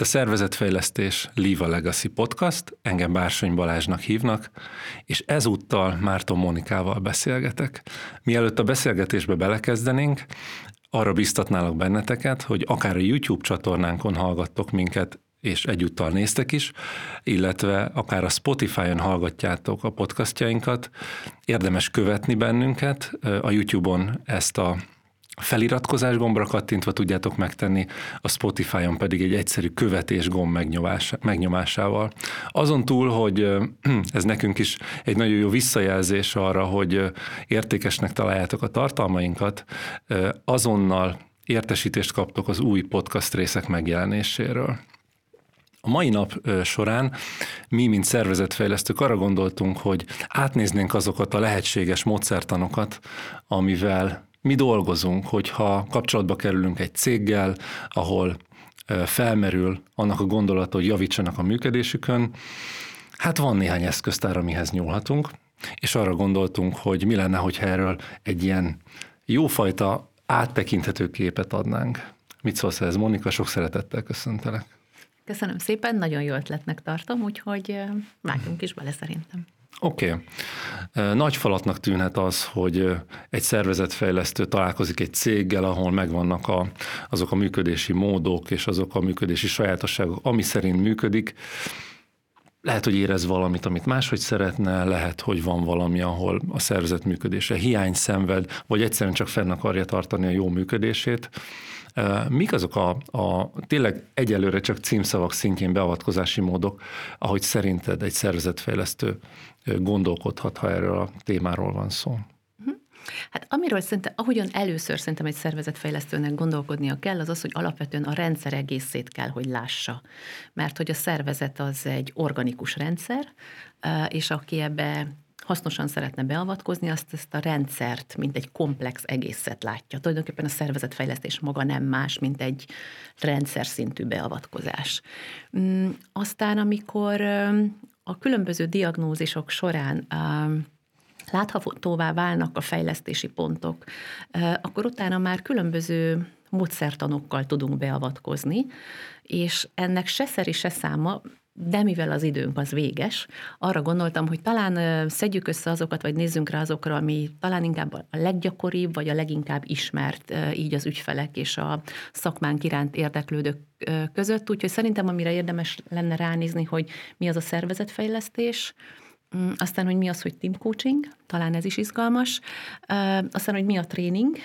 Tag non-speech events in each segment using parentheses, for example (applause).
Itt a Szervezetfejlesztés Liva Legacy Podcast, engem Bársony Balázsnak hívnak, és ezúttal Márton Monikával beszélgetek. Mielőtt a beszélgetésbe belekezdenénk, arra biztatnálok benneteket, hogy akár a YouTube csatornánkon hallgattok minket, és egyúttal néztek is, illetve akár a Spotify-on hallgatjátok a podcastjainkat, érdemes követni bennünket. A YouTube-on ezt a feliratkozás gombra kattintva tudjátok megtenni, a Spotify-on pedig egy egyszerű követés gomb megnyomásával. Azon túl, hogy (clears throat) ez nekünk is egy nagyon jó visszajelzés arra, hogy értékesnek találjátok a tartalmainkat, azonnal értesítést kaptok az új podcast részek megjelenéséről. A mai nap során mi, mint szervezetfejlesztők arra gondoltunk, hogy átnéznénk azokat a lehetséges módszertanokat, amivel mi dolgozunk, hogyha kapcsolatba kerülünk egy céggel, ahol felmerül annak a gondolata, hogy javítsanak a működésükön, hát van néhány eszköztár, amihez nyúlhatunk, és arra gondoltunk, hogy mi lenne, hogyha erről egy ilyen jófajta áttekinthető képet adnánk. Mit szólsz ez, Monika? Sok szeretettel köszöntelek. Köszönöm szépen, nagyon jó ötletnek tartom, úgyhogy vágjunk is bele szerintem. Oké. Okay. Nagy falatnak tűnhet az, hogy egy szervezetfejlesztő találkozik egy céggel, ahol megvannak a, azok a működési módok és azok a működési sajátosságok, ami szerint működik. Lehet, hogy érez valamit, amit máshogy szeretne, lehet, hogy van valami, ahol a szervezet működése hiány szenved, vagy egyszerűen csak fenn akarja tartani a jó működését. Mik azok a, a tényleg egyelőre csak címszavak szintjén beavatkozási módok, ahogy szerinted egy szervezetfejlesztő gondolkodhat, ha erről a témáról van szó? Mhm. Hát amiről szerintem, ahogyan először szerintem egy szervezetfejlesztőnek gondolkodnia kell, az az, hogy alapvetően a rendszer egészét kell, hogy lássa. Mert hogy a szervezet az egy organikus rendszer, és aki ebbe hasznosan szeretne beavatkozni, azt ezt a rendszert, mint egy komplex egészet látja. Tulajdonképpen a szervezetfejlesztés maga nem más, mint egy rendszer szintű beavatkozás. Mm, aztán, amikor a különböző diagnózisok során láthatóvá válnak a fejlesztési pontok, akkor utána már különböző módszertanokkal tudunk beavatkozni, és ennek se szeri, se száma de mivel az időnk az véges, arra gondoltam, hogy talán szedjük össze azokat, vagy nézzünk rá azokra, ami talán inkább a leggyakoribb, vagy a leginkább ismert így az ügyfelek és a szakmánk iránt érdeklődők között. Úgyhogy szerintem, amire érdemes lenne ránézni, hogy mi az a szervezetfejlesztés, aztán, hogy mi az, hogy team coaching, talán ez is izgalmas. Aztán, hogy mi a tréning,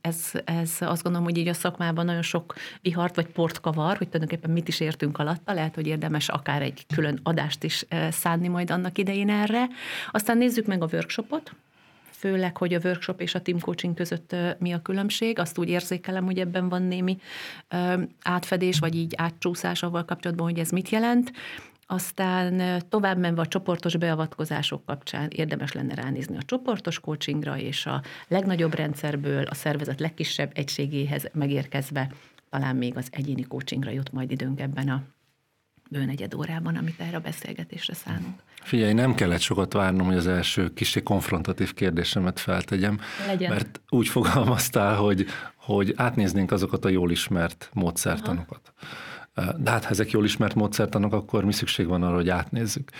ez, ez azt gondolom, hogy így a szakmában nagyon sok vihart vagy port kavar, hogy tulajdonképpen mit is értünk alatta, lehet, hogy érdemes akár egy külön adást is szánni majd annak idején erre. Aztán nézzük meg a workshopot, főleg, hogy a workshop és a team coaching között mi a különbség. Azt úgy érzékelem, hogy ebben van némi átfedés, vagy így átcsúszás avval kapcsolatban, hogy ez mit jelent. Aztán tovább menve a csoportos beavatkozások kapcsán érdemes lenne ránézni a csoportos coachingra, és a legnagyobb rendszerből a szervezet legkisebb egységéhez megérkezve talán még az egyéni coachingra jut majd időnk ebben a bőnegyed órában, amit erre a beszélgetésre szánunk. Figyelj, nem kellett sokat várnom, hogy az első kicsi konfrontatív kérdésemet feltegyem, Legyen. mert úgy fogalmaztál, hogy, hogy átnéznénk azokat a jól ismert módszertanokat. Aha de hát ha ezek jól ismert módszertanok, akkor mi szükség van arra, hogy átnézzük,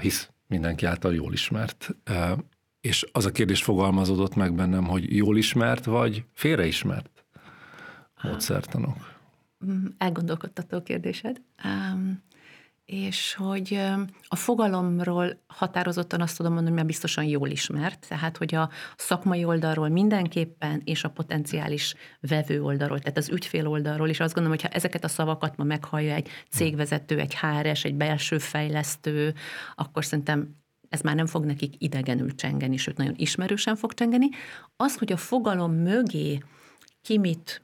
hisz mindenki által jól ismert. És az a kérdés fogalmazódott meg bennem, hogy jól ismert, vagy félreismert módszertanok. Elgondolkodtató kérdésed. És hogy a fogalomról határozottan azt tudom mondani, mert biztosan jól ismert, tehát hogy a szakmai oldalról mindenképpen, és a potenciális vevő oldalról, tehát az ügyfél oldalról is azt gondolom, hogy ha ezeket a szavakat ma meghallja egy cégvezető, egy HRS, egy belső fejlesztő, akkor szerintem ez már nem fog nekik idegenül csengeni, sőt nagyon ismerősen fog csengeni. Az, hogy a fogalom mögé ki mit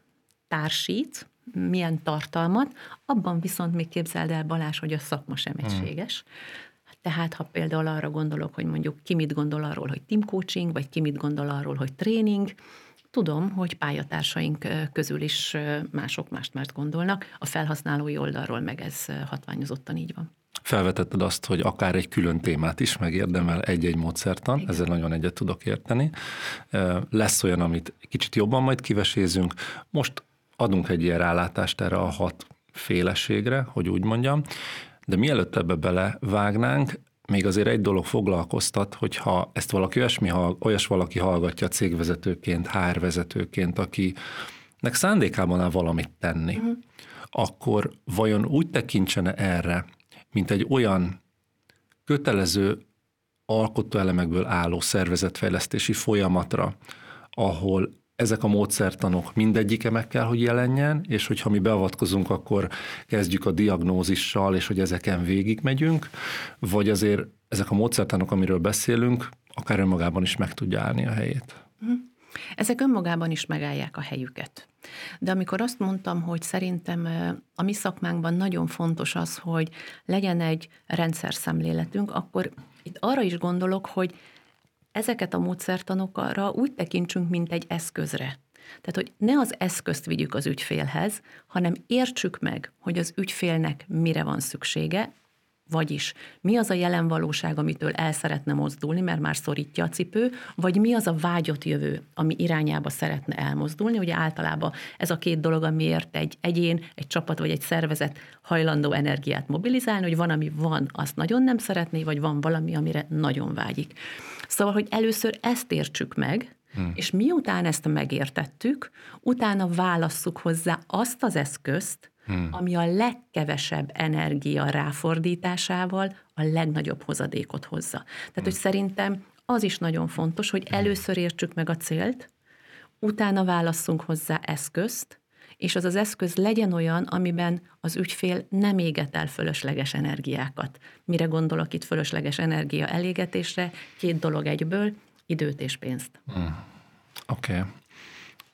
társít, milyen tartalmat, abban viszont még képzeld el Balázs, hogy a szakma sem hmm. egységes. Tehát, ha például arra gondolok, hogy mondjuk ki mit gondol arról, hogy team coaching, vagy ki mit gondol arról, hogy tréning, tudom, hogy pályatársaink közül is mások mást mert gondolnak, a felhasználói oldalról meg ez hatványozottan így van. Felvetetted azt, hogy akár egy külön témát is megérdemel egy-egy módszertan, Igen. ezzel nagyon egyet tudok érteni. Lesz olyan, amit kicsit jobban majd kivesézünk. Most adunk egy ilyen rálátást erre a hat féleségre, hogy úgy mondjam, de mielőtt ebbe belevágnánk, még azért egy dolog foglalkoztat, hogyha ezt valaki olyasmi, olyas valaki hallgatja cégvezetőként, HR vezetőként, akinek szándékában áll valamit tenni, uh-huh. akkor vajon úgy tekintsene erre, mint egy olyan kötelező alkotóelemekből álló szervezetfejlesztési folyamatra, ahol ezek a módszertanok mindegyike meg kell, hogy jelenjen, és hogyha mi beavatkozunk, akkor kezdjük a diagnózissal, és hogy ezeken végigmegyünk, vagy azért ezek a módszertanok, amiről beszélünk, akár önmagában is meg tudja állni a helyét. Mhm. Ezek önmagában is megállják a helyüket. De amikor azt mondtam, hogy szerintem a mi szakmánkban nagyon fontos az, hogy legyen egy rendszer szemléletünk, akkor itt arra is gondolok, hogy ezeket a módszertanokra úgy tekintsünk, mint egy eszközre. Tehát, hogy ne az eszközt vigyük az ügyfélhez, hanem értsük meg, hogy az ügyfélnek mire van szüksége, vagyis mi az a jelen valóság, amitől el szeretne mozdulni, mert már szorítja a cipő, vagy mi az a vágyott jövő, ami irányába szeretne elmozdulni. Ugye általában ez a két dolog, amiért egy egyén, egy csapat vagy egy szervezet hajlandó energiát mobilizálni, hogy van, ami van, azt nagyon nem szeretné, vagy van valami, amire nagyon vágyik. Szóval, hogy először ezt értsük meg, Hmm. És miután ezt megértettük, utána válasszuk hozzá azt az eszközt, hmm. ami a legkevesebb energia ráfordításával a legnagyobb hozadékot hozza. Tehát, hmm. hogy szerintem az is nagyon fontos, hogy hmm. először értsük meg a célt, utána válasszunk hozzá eszközt, és az az eszköz legyen olyan, amiben az ügyfél nem éget el fölösleges energiákat. Mire gondolok itt fölösleges energia elégetésre? Két dolog egyből, időt és pénzt. Hmm. Oké. Okay.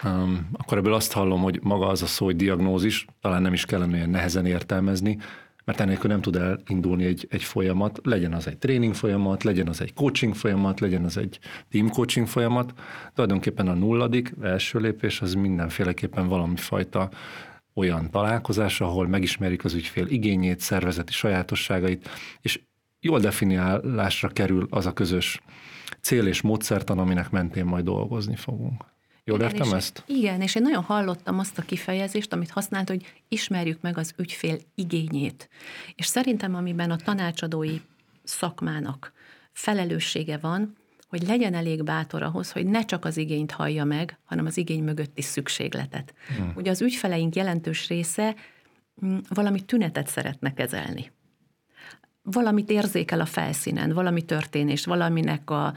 Um, akkor ebből azt hallom, hogy maga az a szó, hogy diagnózis, talán nem is kellene olyan nehezen értelmezni, mert enélkül nem tud elindulni egy, egy folyamat, legyen az egy tréning folyamat, legyen az egy coaching folyamat, legyen az egy team coaching folyamat. Tulajdonképpen a nulladik első lépés az mindenféleképpen valami fajta olyan találkozás, ahol megismerjük az ügyfél igényét, szervezeti sajátosságait, és jól definiálásra kerül az a közös cél és módszertan, aminek mentén majd dolgozni fogunk. Jól igen, értem ezt? Igen, és én nagyon hallottam azt a kifejezést, amit használt, hogy ismerjük meg az ügyfél igényét. És szerintem, amiben a tanácsadói szakmának felelőssége van, hogy legyen elég bátor ahhoz, hogy ne csak az igényt hallja meg, hanem az igény mögötti szükségletet. Hmm. Ugye az ügyfeleink jelentős része mm, valami tünetet szeretne kezelni valamit érzékel a felszínen, valami történés, valaminek a,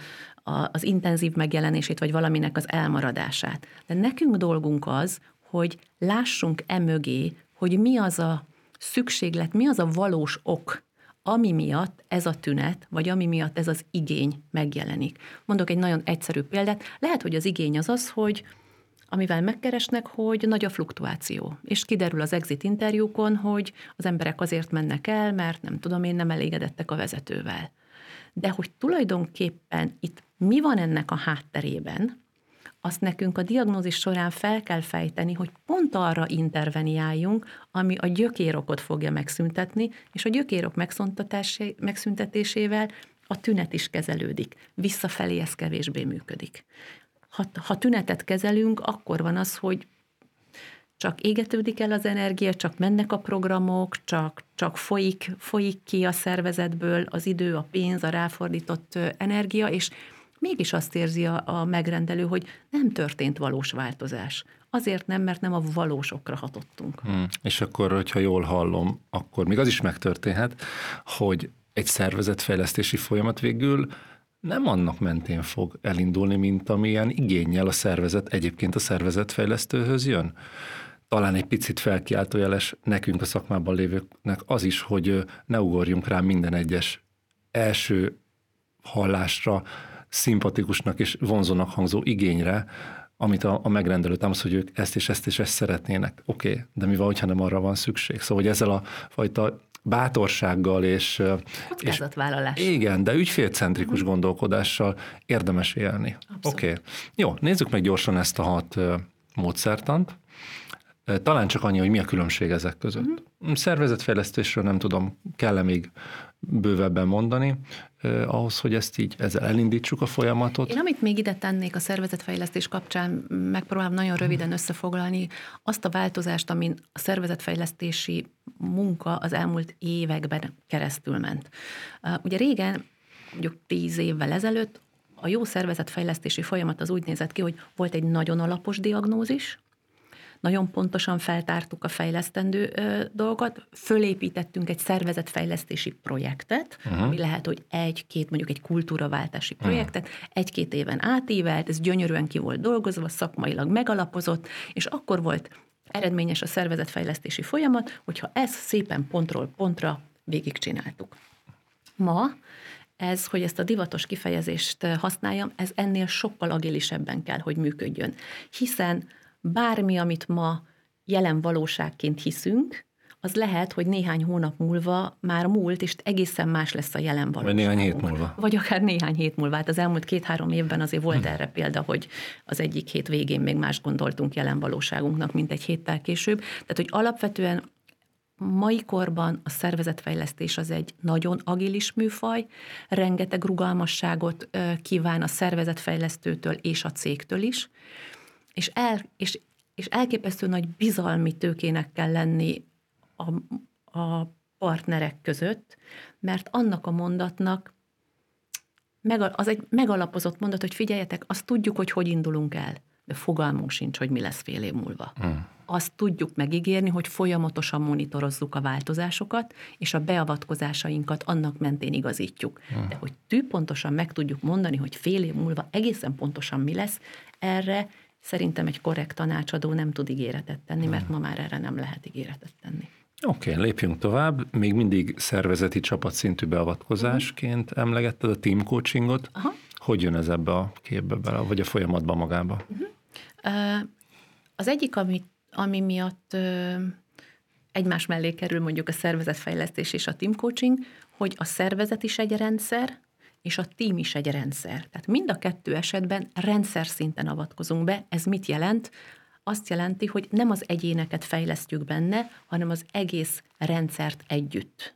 a, az intenzív megjelenését, vagy valaminek az elmaradását. De nekünk dolgunk az, hogy lássunk emögé, hogy mi az a szükséglet, mi az a valós ok, ami miatt ez a tünet, vagy ami miatt ez az igény megjelenik. Mondok egy nagyon egyszerű példát. Lehet, hogy az igény az az, hogy amivel megkeresnek, hogy nagy a fluktuáció. És kiderül az exit interjúkon, hogy az emberek azért mennek el, mert nem tudom én, nem elégedettek a vezetővel. De hogy tulajdonképpen itt mi van ennek a hátterében, azt nekünk a diagnózis során fel kell fejteni, hogy pont arra interveniáljunk, ami a gyökérokot fogja megszüntetni, és a gyökérok megszüntetésével a tünet is kezelődik. Visszafelé ez kevésbé működik. Ha, ha tünetet kezelünk, akkor van az, hogy csak égetődik el az energia, csak mennek a programok, csak, csak folyik, folyik ki a szervezetből az idő, a pénz, a ráfordított energia, és mégis azt érzi a, a megrendelő, hogy nem történt valós változás. Azért nem, mert nem a valósokra hatottunk. Hmm. És akkor, hogyha jól hallom, akkor még az is megtörténhet, hogy egy szervezetfejlesztési folyamat végül nem annak mentén fog elindulni, mint amilyen igényel a szervezet egyébként a szervezetfejlesztőhöz jön. Talán egy picit felkiáltójeles nekünk a szakmában lévőknek az is, hogy ne ugorjunk rá minden egyes első hallásra szimpatikusnak és vonzónak hangzó igényre, amit a, a megrendelő támasz, hogy ők ezt és ezt és ezt szeretnének. Oké, okay, de mi van, hogyha nem arra van szükség? Szóval, hogy ezzel a fajta bátorsággal és... Kockázatvállalás. És, igen, de ügyfélcentrikus uh-huh. gondolkodással érdemes élni. Oké. Okay. Jó, nézzük meg gyorsan ezt a hat módszertant. Talán csak annyi, hogy mi a különbség ezek között. Uh-huh. Szervezetfejlesztésről nem tudom, kell-e még bővebben mondani, eh, ahhoz, hogy ezt így ezzel elindítsuk a folyamatot. Én amit még ide tennék a szervezetfejlesztés kapcsán, megpróbálom nagyon röviden összefoglalni azt a változást, amin a szervezetfejlesztési munka az elmúlt években keresztül ment. Ugye régen, mondjuk tíz évvel ezelőtt a jó szervezetfejlesztési folyamat az úgy nézett ki, hogy volt egy nagyon alapos diagnózis, nagyon pontosan feltártuk a fejlesztendő ö, dolgot, fölépítettünk egy szervezetfejlesztési projektet, uh-huh. ami lehet, hogy egy-két, mondjuk egy kultúraváltási projektet, uh-huh. egy-két éven átívelt, ez gyönyörűen ki volt dolgozva, szakmailag megalapozott, és akkor volt eredményes a szervezetfejlesztési folyamat, hogyha ezt szépen pontról pontra végigcsináltuk. Ma ez, hogy ezt a divatos kifejezést használjam, ez ennél sokkal agilisebben kell, hogy működjön. Hiszen bármi, amit ma jelen valóságként hiszünk, az lehet, hogy néhány hónap múlva már múlt, és egészen más lesz a jelen valóság. Vagy néhány hét múlva. Vagy akár néhány hét múlva. Hát az elmúlt két-három évben azért volt hmm. erre példa, hogy az egyik hét végén még más gondoltunk jelen valóságunknak, mint egy héttel később. Tehát, hogy alapvetően mai korban a szervezetfejlesztés az egy nagyon agilis műfaj, rengeteg rugalmasságot kíván a szervezetfejlesztőtől és a cégtől is, és, el, és, és elképesztő nagy bizalmi tőkének kell lenni a, a partnerek között, mert annak a mondatnak az egy megalapozott mondat, hogy figyeljetek, azt tudjuk, hogy hogy indulunk el, de fogalmunk sincs, hogy mi lesz fél év múlva. Hmm. Azt tudjuk megígérni, hogy folyamatosan monitorozzuk a változásokat, és a beavatkozásainkat annak mentén igazítjuk. Hmm. De hogy tűpontosan meg tudjuk mondani, hogy fél év múlva egészen pontosan mi lesz, erre Szerintem egy korrekt tanácsadó nem tud ígéretet tenni, mert ma már erre nem lehet ígéretet tenni. Oké, okay, lépjünk tovább. Még mindig szervezeti csapatszintű beavatkozásként emlegetted a team coachingot. Aha. Hogy jön ez ebbe a képbe bele, vagy a folyamatba magába? Uh-huh. Az egyik, ami, ami miatt egymás mellé kerül mondjuk a szervezetfejlesztés és a team coaching, hogy a szervezet is egy rendszer, és a tím is egy rendszer. Tehát mind a kettő esetben rendszer szinten avatkozunk be. Ez mit jelent? Azt jelenti, hogy nem az egyéneket fejlesztjük benne, hanem az egész rendszert együtt.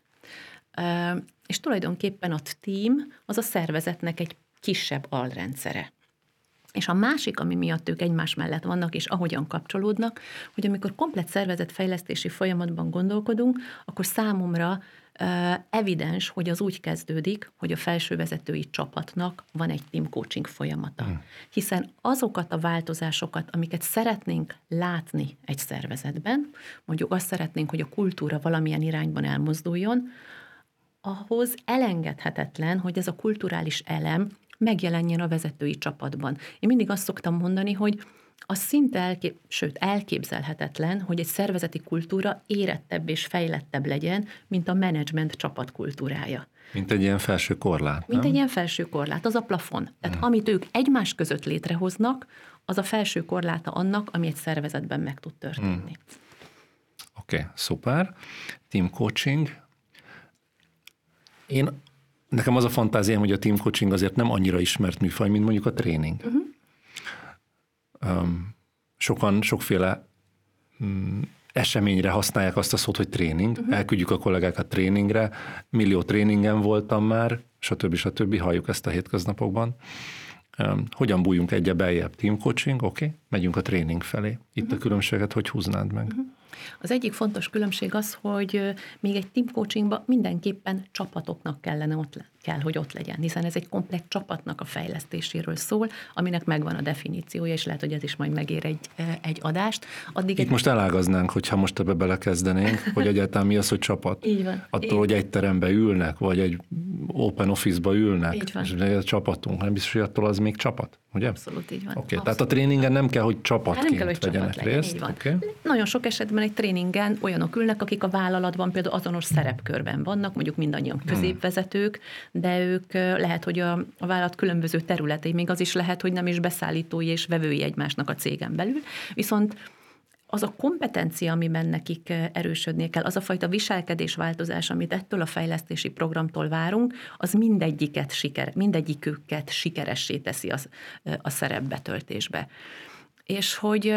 És tulajdonképpen a tím az a szervezetnek egy kisebb alrendszere. És a másik, ami miatt ők egymás mellett vannak, és ahogyan kapcsolódnak, hogy amikor komplet szervezetfejlesztési folyamatban gondolkodunk, akkor számomra evidens, hogy az úgy kezdődik, hogy a felsővezetői csapatnak van egy team coaching folyamata. Hmm. Hiszen azokat a változásokat, amiket szeretnénk látni egy szervezetben, mondjuk azt szeretnénk, hogy a kultúra valamilyen irányban elmozduljon, ahhoz elengedhetetlen, hogy ez a kulturális elem megjelenjen a vezetői csapatban. Én mindig azt szoktam mondani, hogy az szinte elkép, sőt elképzelhetetlen, hogy egy szervezeti kultúra érettebb és fejlettebb legyen, mint a menedzsment csapatkultúrája. Mint egy ilyen felső korlát. Mint nem? egy ilyen felső korlát, az a plafon. Tehát hmm. amit ők egymás között létrehoznak, az a felső korláta annak, ami egy szervezetben meg tud történni. Hmm. Oké, okay, szuper. Team coaching. Én, nekem az a fantáziám, hogy a team coaching azért nem annyira ismert műfaj, mint mondjuk a tréning. Uh-huh sokan sokféle mm, eseményre használják azt a szót, hogy tréning. Uh-huh. Elküldjük a kollégákat tréningre, millió tréningen voltam már, stb. stb. Halljuk ezt a hétköznapokban. Hogyan bújjunk egyre beljebb? Team coaching, oké, okay. megyünk a tréning felé. Itt uh-huh. a mhm. különbséget hogy húznád meg? Uh-huh. Az egyik fontos különbség az, hogy még egy team coachingban mindenképpen csapatoknak kellene ott le, kell, hogy ott legyen, hiszen ez egy komplett csapatnak a fejlesztéséről szól, aminek megvan a definíciója, és lehet, hogy ez is majd megér egy, egy adást. Addig Itt egy... most elágaznánk, hogyha most ebbe belekezdenénk, hogy egyáltalán mi az, hogy csapat. Így van. Attól, Így. hogy egy terembe ülnek, vagy egy open office-ba ülnek, így van. és a csapatunk, nem biztos, hogy attól az még csapat, ugye? Abszolút így van. Okay, tehát a tréningen nem kell, hogy csapatként nem kell, hogy vegyenek csapat részt. Legyen, így van. Okay. Nagyon sok esetben egy tréningen olyanok ülnek, akik a vállalatban például azonos szerepkörben vannak, mondjuk mindannyian hmm. középvezetők, de ők lehet, hogy a, a vállalat különböző területei, még az is lehet, hogy nem is beszállítói és vevői egymásnak a cégen belül, viszont az a kompetencia, amiben nekik erősödnie kell, az a fajta viselkedésváltozás, amit ettől a fejlesztési programtól várunk, az mindegyiket siker, mindegyiküket sikeressé teszi az, a szerepbetöltésbe. És hogy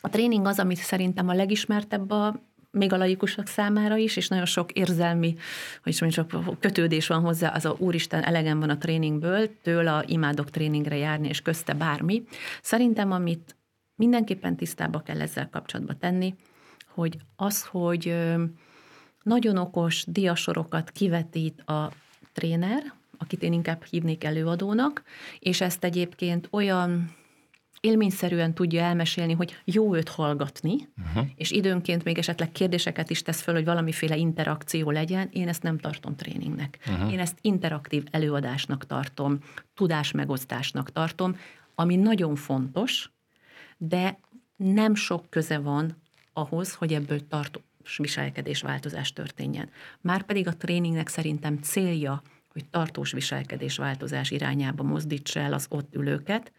A tréning az, amit szerintem a legismertebb a még a laikusok számára is, és nagyon sok érzelmi, hogy is mondjam, kötődés van hozzá, az a úristen elegem van a tréningből, tőle imádok tréningre járni, és közte bármi. Szerintem, amit mindenképpen tisztába kell ezzel kapcsolatba tenni, hogy az, hogy nagyon okos diasorokat kivetít a tréner, akit én inkább hívnék előadónak, és ezt egyébként olyan élményszerűen tudja elmesélni, hogy jó őt hallgatni, uh-huh. és időnként még esetleg kérdéseket is tesz föl, hogy valamiféle interakció legyen, én ezt nem tartom tréningnek. Uh-huh. Én ezt interaktív előadásnak tartom, tudásmegosztásnak tartom, ami nagyon fontos, de nem sok köze van ahhoz, hogy ebből tartós viselkedés változás történjen. Márpedig a tréningnek szerintem célja, hogy tartós viselkedés változás irányába mozdítsa el az ott ülőket,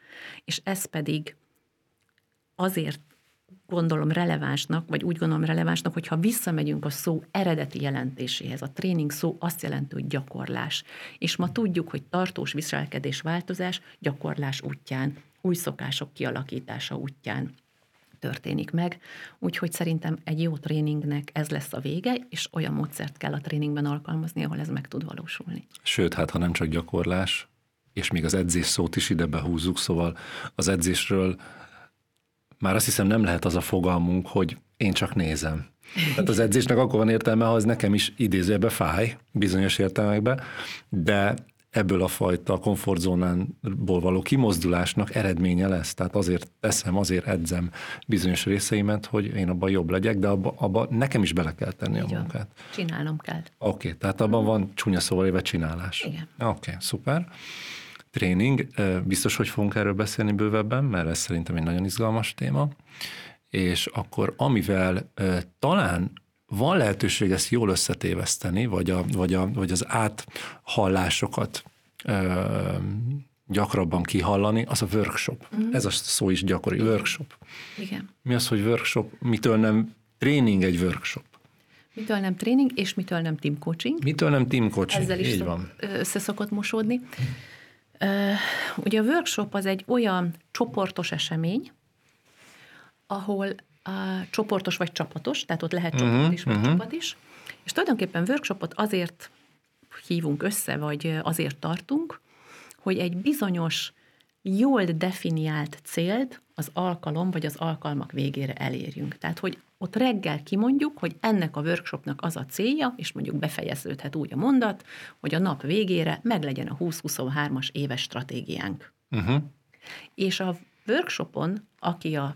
és ez pedig azért gondolom relevánsnak, vagy úgy gondolom relevánsnak, hogyha visszamegyünk a szó eredeti jelentéséhez. A tréning szó azt jelenti, hogy gyakorlás. És ma tudjuk, hogy tartós viselkedés változás gyakorlás útján, új szokások kialakítása útján történik meg, úgyhogy szerintem egy jó tréningnek ez lesz a vége, és olyan módszert kell a tréningben alkalmazni, ahol ez meg tud valósulni. Sőt, hát ha nem csak gyakorlás, és még az edzés szót is ide behúzzuk, szóval az edzésről már azt hiszem nem lehet az a fogalmunk, hogy én csak nézem. Tehát az edzésnek akkor van értelme, ha az nekem is idézőjebe fáj, bizonyos értelmekben, de ebből a fajta komfortzónából való kimozdulásnak eredménye lesz. Tehát azért teszem, azért edzem bizonyos részeimet, hogy én abban jobb legyek, de abba, abba nekem is bele kell tenni Így a munkát. Csinálnom kell. Oké, okay, tehát abban van csúnya szóval éve csinálás. Igen. Oké, okay, szuper. Tréning, biztos, hogy fogunk erről beszélni bővebben, mert ez szerintem egy nagyon izgalmas téma. És akkor amivel talán van lehetőség ezt jól összetéveszteni, vagy, a, vagy, a, vagy az áthallásokat ö, gyakrabban kihallani, az a workshop. Uh-huh. Ez a szó is gyakori, Igen. workshop. Igen. Mi az, hogy workshop? Mitől nem tréning egy workshop? Mitől nem tréning, és mitől nem team coaching? Mitől nem team coaching? Ezzel is Így szok, van. össze szokott mosódni. Uh, ugye a workshop az egy olyan csoportos esemény, ahol a csoportos vagy csapatos, tehát ott lehet csoport uh-huh, is, vagy uh-huh. csapat is. És tulajdonképpen workshopot azért hívunk össze, vagy azért tartunk, hogy egy bizonyos, jól definiált célt az alkalom vagy az alkalmak végére elérjünk. Tehát, hogy ott reggel kimondjuk, hogy ennek a workshopnak az a célja, és mondjuk befejeződhet úgy a mondat, hogy a nap végére meglegyen a 20-23-as éves stratégiánk. Uh-huh. És a workshopon, aki a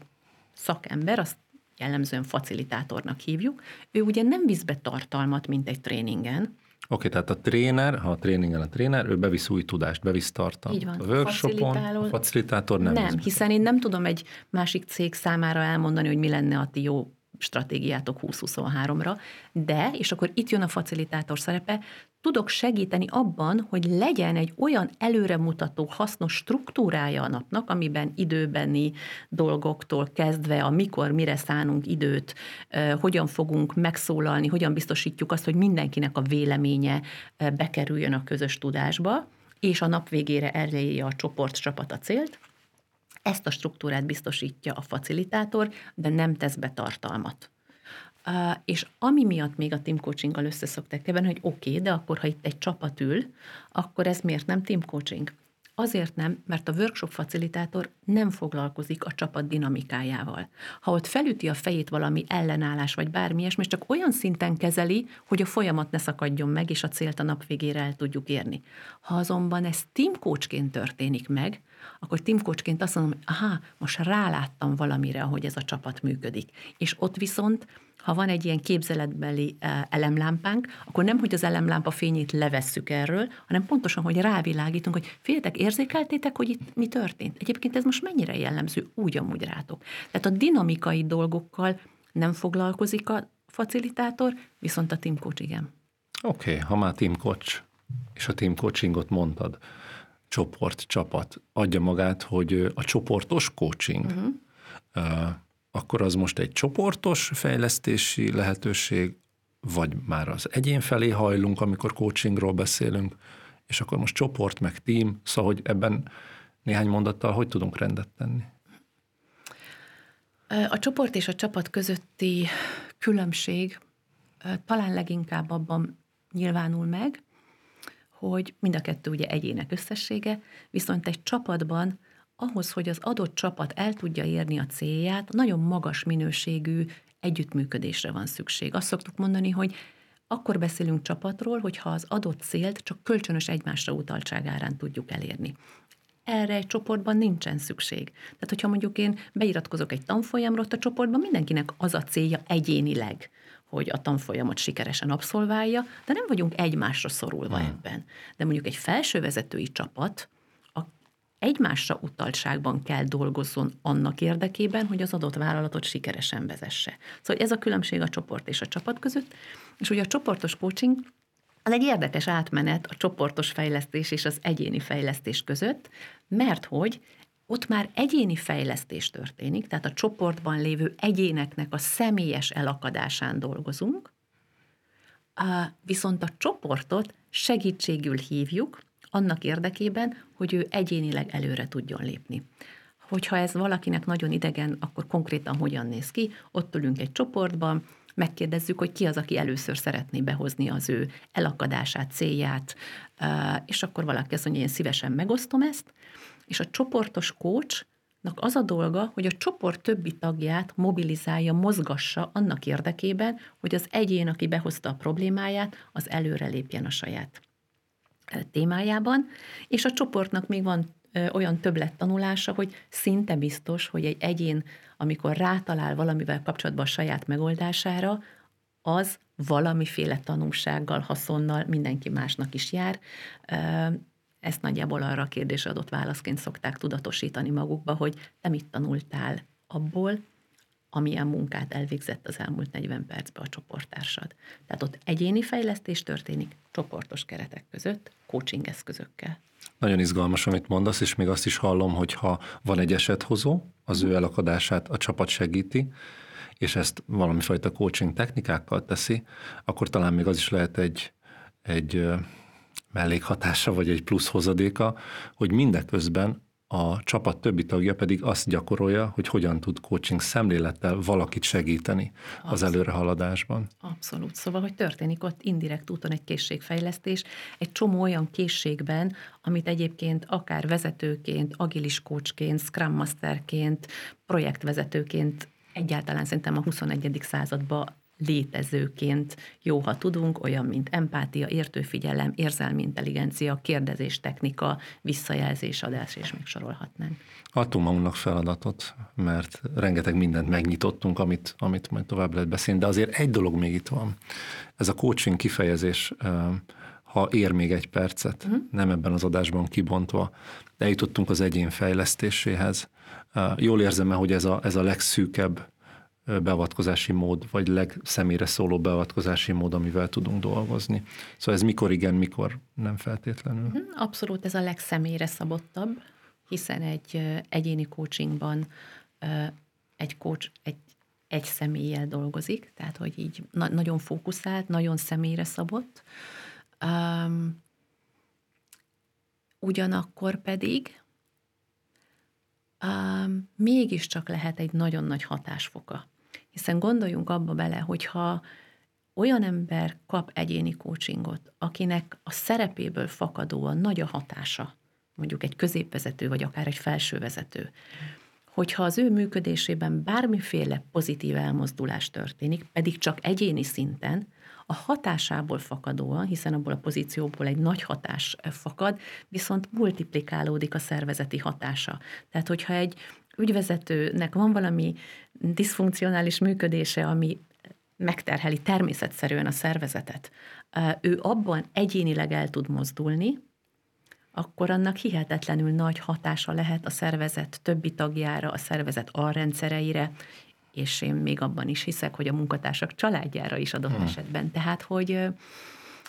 szakember, azt jellemzően facilitátornak hívjuk, ő ugye nem visz be tartalmat, mint egy tréningen, Oké, okay, tehát a tréner, ha a tréningen a tréner, ő bevisz új tudást, bevisz tartalmat. Így van. A workshopon a facilitátor nem. Nem, hiszen én nem tudom egy másik cég számára elmondani, hogy mi lenne a ti jó stratégiátok 2023-ra, de, és akkor itt jön a facilitátor szerepe, tudok segíteni abban, hogy legyen egy olyan előremutató, hasznos struktúrája a napnak, amiben időbeni dolgoktól kezdve, a mikor, mire szánunk időt, hogyan fogunk megszólalni, hogyan biztosítjuk azt, hogy mindenkinek a véleménye bekerüljön a közös tudásba, és a nap végére elérje a csoport csapat a célt, ezt a struktúrát biztosítja a facilitátor, de nem tesz be tartalmat. És ami miatt még a team coachinggal össze szokták keverni, hogy oké, okay, de akkor, ha itt egy csapat ül, akkor ez miért nem team coaching? Azért nem, mert a workshop facilitátor nem foglalkozik a csapat dinamikájával. Ha ott felüti a fejét valami ellenállás vagy bármi ilyesmi, csak olyan szinten kezeli, hogy a folyamat ne szakadjon meg, és a célt a nap végére el tudjuk érni. Ha azonban ez team coachként történik meg, akkor team coachként azt mondom, hogy aha, most ráláttam valamire, hogy ez a csapat működik. És ott viszont ha van egy ilyen képzeletbeli e, elemlámpánk, akkor nem, hogy az elemlámpa fényét levesszük erről, hanem pontosan, hogy rávilágítunk, hogy féltek, érzékeltétek, hogy itt mi történt. Egyébként ez most mennyire jellemző úgy amúgy rátok. Tehát a dinamikai dolgokkal nem foglalkozik a facilitátor, viszont a team coach igen. Oké, okay, ha már team coach, és a team coachingot mondtad, csoport, csapat adja magát, hogy a csoportos coaching, uh-huh. akkor az most egy csoportos fejlesztési lehetőség, vagy már az egyén felé hajlunk, amikor coachingról beszélünk, és akkor most csoport, meg team, szóval hogy ebben néhány mondattal hogy tudunk rendet tenni? A csoport és a csapat közötti különbség talán leginkább abban nyilvánul meg, hogy mind a kettő ugye egyének összessége, viszont egy csapatban ahhoz, hogy az adott csapat el tudja érni a célját, nagyon magas minőségű együttműködésre van szükség. Azt szoktuk mondani, hogy akkor beszélünk csapatról, hogyha az adott célt csak kölcsönös egymásra utaltságárán tudjuk elérni. Erre egy csoportban nincsen szükség. Tehát, hogyha mondjuk én beiratkozok egy tanfolyamra, ott a csoportban mindenkinek az a célja egyénileg, hogy a tanfolyamot sikeresen abszolválja, de nem vagyunk egymásra szorulva hmm. ebben. De mondjuk egy felsővezetői csapat, egymásra utaltságban kell dolgozzon annak érdekében, hogy az adott vállalatot sikeresen vezesse. Szóval ez a különbség a csoport és a csapat között, és ugye a csoportos coaching az egy érdekes átmenet a csoportos fejlesztés és az egyéni fejlesztés között, mert hogy ott már egyéni fejlesztés történik, tehát a csoportban lévő egyéneknek a személyes elakadásán dolgozunk, viszont a csoportot segítségül hívjuk, annak érdekében, hogy ő egyénileg előre tudjon lépni. Hogyha ez valakinek nagyon idegen, akkor konkrétan hogyan néz ki? Ott ülünk egy csoportban, megkérdezzük, hogy ki az, aki először szeretné behozni az ő elakadását, célját, és akkor valaki azt mondja, én szívesen megosztom ezt, és a csoportos coach az a dolga, hogy a csoport többi tagját mobilizálja, mozgassa annak érdekében, hogy az egyén, aki behozta a problémáját, az előre lépjen a saját témájában, és a csoportnak még van olyan többlettanulása, hogy szinte biztos, hogy egy egyén, amikor rátalál valamivel kapcsolatban a saját megoldására, az valamiféle tanulsággal, haszonnal mindenki másnak is jár. Ezt nagyjából arra a kérdésre adott válaszként szokták tudatosítani magukba, hogy te mit tanultál abból, amilyen munkát elvégzett az elmúlt 40 percben a csoporttársad. Tehát ott egyéni fejlesztés történik csoportos keretek között, coaching eszközökkel. Nagyon izgalmas, amit mondasz, és még azt is hallom, hogy ha van egy esethozó, az ő elakadását a csapat segíti, és ezt valamifajta coaching technikákkal teszi, akkor talán még az is lehet egy, egy mellékhatása, vagy egy plusz hozadéka, hogy mindeközben a csapat többi tagja pedig azt gyakorolja, hogy hogyan tud coaching szemlélettel valakit segíteni Abszolút. az előrehaladásban. Abszolút. Szóval, hogy történik ott indirekt úton egy készségfejlesztés, egy csomó olyan készségben, amit egyébként akár vezetőként, agilis coachként, scrum masterként, projektvezetőként egyáltalán szerintem a 21. században létezőként jó, ha tudunk, olyan, mint empátia, értőfigyelem, érzelmi intelligencia, kérdezés technika, visszajelzésadás, és még sorolhatnánk. Adtunk magunknak feladatot, mert rengeteg mindent megnyitottunk, amit, amit majd tovább lehet beszélni, de azért egy dolog még itt van. Ez a coaching kifejezés, ha ér még egy percet, uh-huh. nem ebben az adásban kibontva, de eljutottunk az egyén fejlesztéséhez. Jól érzem hogy ez a, ez a legszűkebb beavatkozási mód, vagy legszemélyre szóló beavatkozási mód, amivel tudunk dolgozni. Szóval ez mikor igen, mikor nem feltétlenül. Mhm, abszolút ez a legszemélyre szabottabb, hiszen egy egyéni coachingban egy coach egy, egy személlyel dolgozik, tehát hogy így na- nagyon fókuszált, nagyon személyre szabott. Um, ugyanakkor pedig um, mégiscsak lehet egy nagyon nagy hatásfoka. Hiszen gondoljunk abba bele, hogyha olyan ember kap egyéni coachingot, akinek a szerepéből fakadóan nagy a hatása, mondjuk egy középvezető, vagy akár egy felsővezető, hogyha az ő működésében bármiféle pozitív elmozdulás történik, pedig csak egyéni szinten, a hatásából fakadóan, hiszen abból a pozícióból egy nagy hatás fakad, viszont multiplikálódik a szervezeti hatása. Tehát, hogyha egy ügyvezetőnek van valami diszfunkcionális működése, ami megterheli természetszerűen a szervezetet, ő abban egyénileg el tud mozdulni, akkor annak hihetetlenül nagy hatása lehet a szervezet többi tagjára, a szervezet alrendszereire, és én még abban is hiszek, hogy a munkatársak családjára is adott hmm. esetben. Tehát, hogy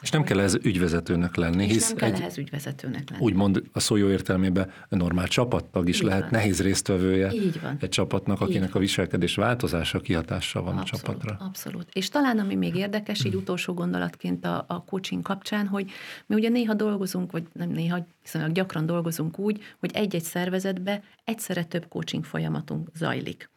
és nem kell ez ügyvezetőnek lenni, hisz nem kell egy, ehhez ügyvezetőnek lenni. Úgymond a szó jó értelmében normál csapattag is Így lehet, van. nehéz résztvevője Így van. egy csapatnak, akinek Így a viselkedés változása kihatással van abszolút, a csapatra. Abszolút. És talán ami még érdekes, így utolsó gondolatként a, a coaching kapcsán, hogy mi ugye néha dolgozunk, vagy nem néha, hiszen gyakran dolgozunk úgy, hogy egy-egy szervezetbe egyszerre több coaching folyamatunk zajlik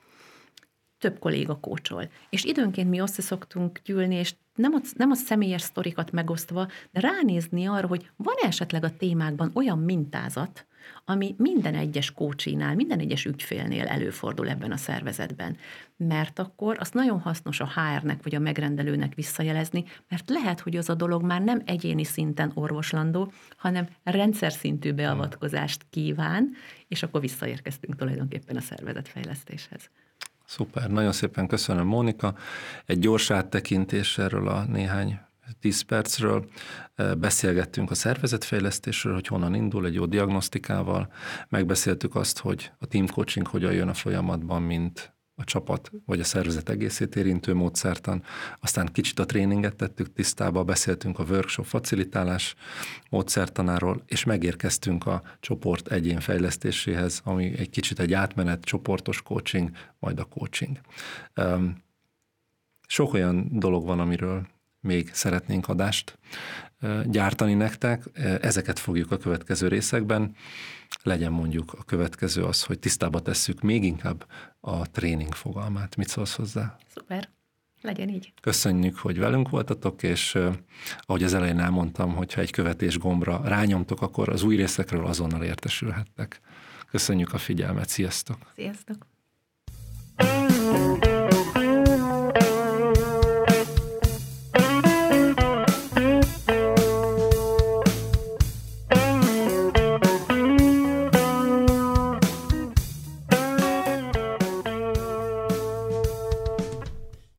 több kolléga kócsol. És időnként mi összeszoktunk gyűlni, és nem a, nem a személyes sztorikat megosztva, de ránézni arra, hogy van esetleg a témákban olyan mintázat, ami minden egyes kócsinál, minden egyes ügyfélnél előfordul ebben a szervezetben. Mert akkor az nagyon hasznos a HR-nek vagy a megrendelőnek visszajelezni, mert lehet, hogy az a dolog már nem egyéni szinten orvoslandó, hanem rendszer szintű beavatkozást kíván, és akkor visszaérkeztünk tulajdonképpen a szervezetfejlesztéshez. Szuper, nagyon szépen köszönöm, Mónika. Egy gyors áttekintés erről a néhány 10 percről. Beszélgettünk a szervezetfejlesztésről, hogy honnan indul egy jó diagnosztikával. Megbeszéltük azt, hogy a team coaching hogyan jön a folyamatban, mint a csapat vagy a szervezet egészét érintő módszertan. Aztán kicsit a tréninget tettük tisztába, beszéltünk a workshop facilitálás módszertanáról, és megérkeztünk a csoport egyén fejlesztéséhez, ami egy kicsit egy átmenet, csoportos coaching, majd a coaching. Sok olyan dolog van, amiről még szeretnénk adást gyártani nektek. Ezeket fogjuk a következő részekben. Legyen mondjuk a következő az, hogy tisztába tesszük még inkább a tréning fogalmát. Mit szólsz hozzá? Szuper. Legyen így. Köszönjük, hogy velünk voltatok, és ahogy az elején elmondtam, hogyha egy követés gombra rányomtok, akkor az új részekről azonnal értesülhettek. Köszönjük a figyelmet, sziasztok! Sziasztok!